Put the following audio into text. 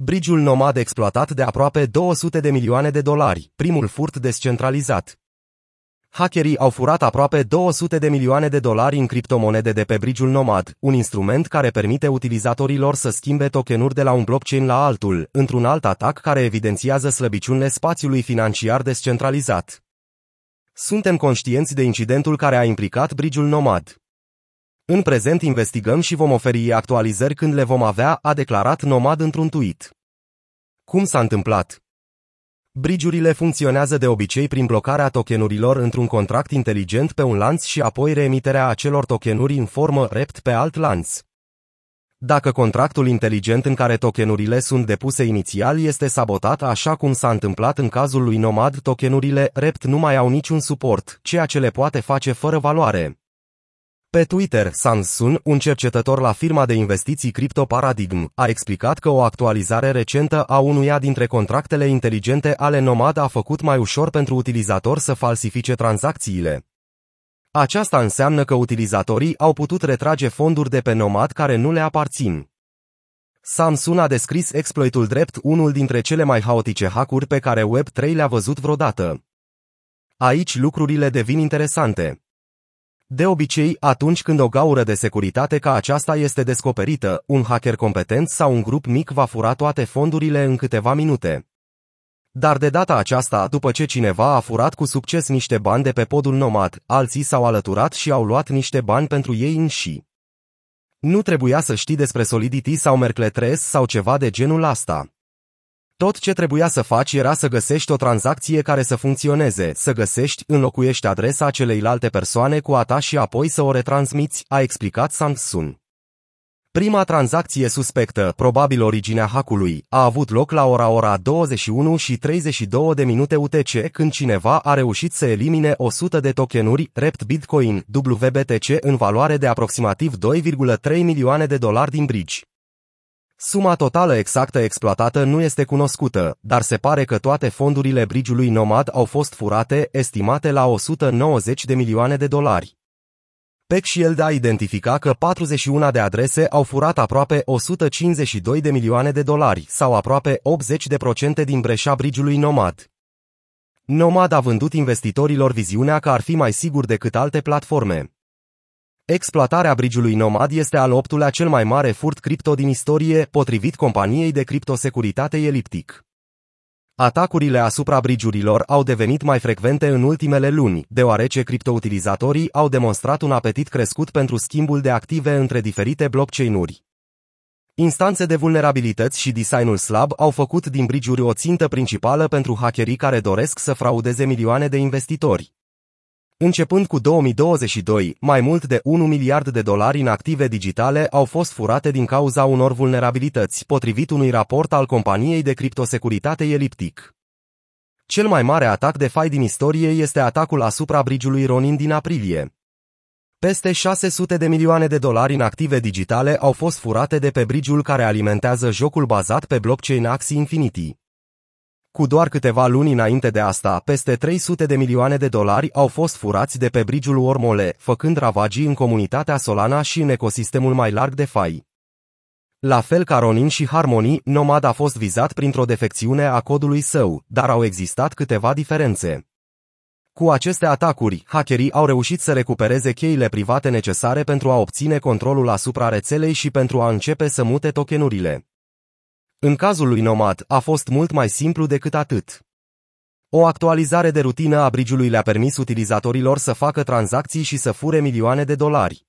Bridge-ul Nomad exploatat de aproape 200 de milioane de dolari, primul furt descentralizat. Hackerii au furat aproape 200 de milioane de dolari în criptomonede de pe Bridge-ul Nomad, un instrument care permite utilizatorilor să schimbe tokenuri de la un blockchain la altul, într-un alt atac care evidențiază slăbiciunile spațiului financiar descentralizat. Suntem conștienți de incidentul care a implicat Bridge-ul Nomad. În prezent investigăm și vom oferi actualizări când le vom avea, a declarat Nomad într-un tweet. Cum s-a întâmplat? Bridge-urile funcționează de obicei prin blocarea tokenurilor într-un contract inteligent pe un lanț și apoi reemiterea acelor tokenuri în formă rept pe alt lanț. Dacă contractul inteligent în care tokenurile sunt depuse inițial este sabotat așa cum s-a întâmplat în cazul lui Nomad, tokenurile rept nu mai au niciun suport, ceea ce le poate face fără valoare. Pe Twitter, Samsung, un cercetător la firma de investiții Crypto Paradigm, a explicat că o actualizare recentă a unuia dintre contractele inteligente ale Nomad a făcut mai ușor pentru utilizator să falsifice tranzacțiile. Aceasta înseamnă că utilizatorii au putut retrage fonduri de pe Nomad care nu le aparțin. Samsung a descris exploitul drept unul dintre cele mai haotice hackuri pe care Web3 le-a văzut vreodată. Aici lucrurile devin interesante. De obicei, atunci când o gaură de securitate ca aceasta este descoperită, un hacker competent sau un grup mic va fura toate fondurile în câteva minute. Dar de data aceasta, după ce cineva a furat cu succes niște bani de pe podul nomad, alții s-au alăturat și au luat niște bani pentru ei înși. Nu trebuia să știi despre Solidity sau Merkle sau ceva de genul asta. Tot ce trebuia să faci era să găsești o tranzacție care să funcționeze, să găsești, înlocuiești adresa celeilalte persoane cu a ta și apoi să o retransmiți, a explicat Samsung. Prima tranzacție suspectă, probabil originea hackului, a avut loc la ora ora 21 și 32 de minute UTC când cineva a reușit să elimine 100 de tokenuri Rept Bitcoin WBTC în valoare de aproximativ 2,3 milioane de dolari din bridge. Suma totală exactă exploatată nu este cunoscută, dar se pare că toate fondurile bridge-ului Nomad au fost furate, estimate la 190 de milioane de dolari. Peck Shield a identificat că 41 de adrese au furat aproape 152 de milioane de dolari, sau aproape 80% din breșa bridge-ului Nomad. Nomad a vândut investitorilor viziunea că ar fi mai sigur decât alte platforme. Exploatarea bridge-ului Nomad este al optulea cel mai mare furt cripto din istorie, potrivit companiei de criptosecuritate Elliptic. Atacurile asupra bridge-urilor au devenit mai frecvente în ultimele luni, deoarece criptoutilizatorii au demonstrat un apetit crescut pentru schimbul de active între diferite blockchain-uri. Instanțe de vulnerabilități și designul slab au făcut din bridge-uri o țintă principală pentru hackerii care doresc să fraudeze milioane de investitori. Începând cu 2022, mai mult de 1 miliard de dolari în active digitale au fost furate din cauza unor vulnerabilități, potrivit unui raport al companiei de criptosecuritate Elliptic. Cel mai mare atac de fai din istorie este atacul asupra brigiului Ronin din aprilie. Peste 600 de milioane de dolari în active digitale au fost furate de pe brigiul care alimentează jocul bazat pe blockchain Axie Infinity. Cu doar câteva luni înainte de asta, peste 300 de milioane de dolari au fost furați de pe brigiul Ormole, făcând ravagii în comunitatea Solana și în ecosistemul mai larg de fai. La fel ca Ronin și Harmony, Nomad a fost vizat printr-o defecțiune a codului său, dar au existat câteva diferențe. Cu aceste atacuri, hackerii au reușit să recupereze cheile private necesare pentru a obține controlul asupra rețelei și pentru a începe să mute tokenurile. În cazul lui Nomad a fost mult mai simplu decât atât. O actualizare de rutină a brigiului le-a permis utilizatorilor să facă tranzacții și să fure milioane de dolari.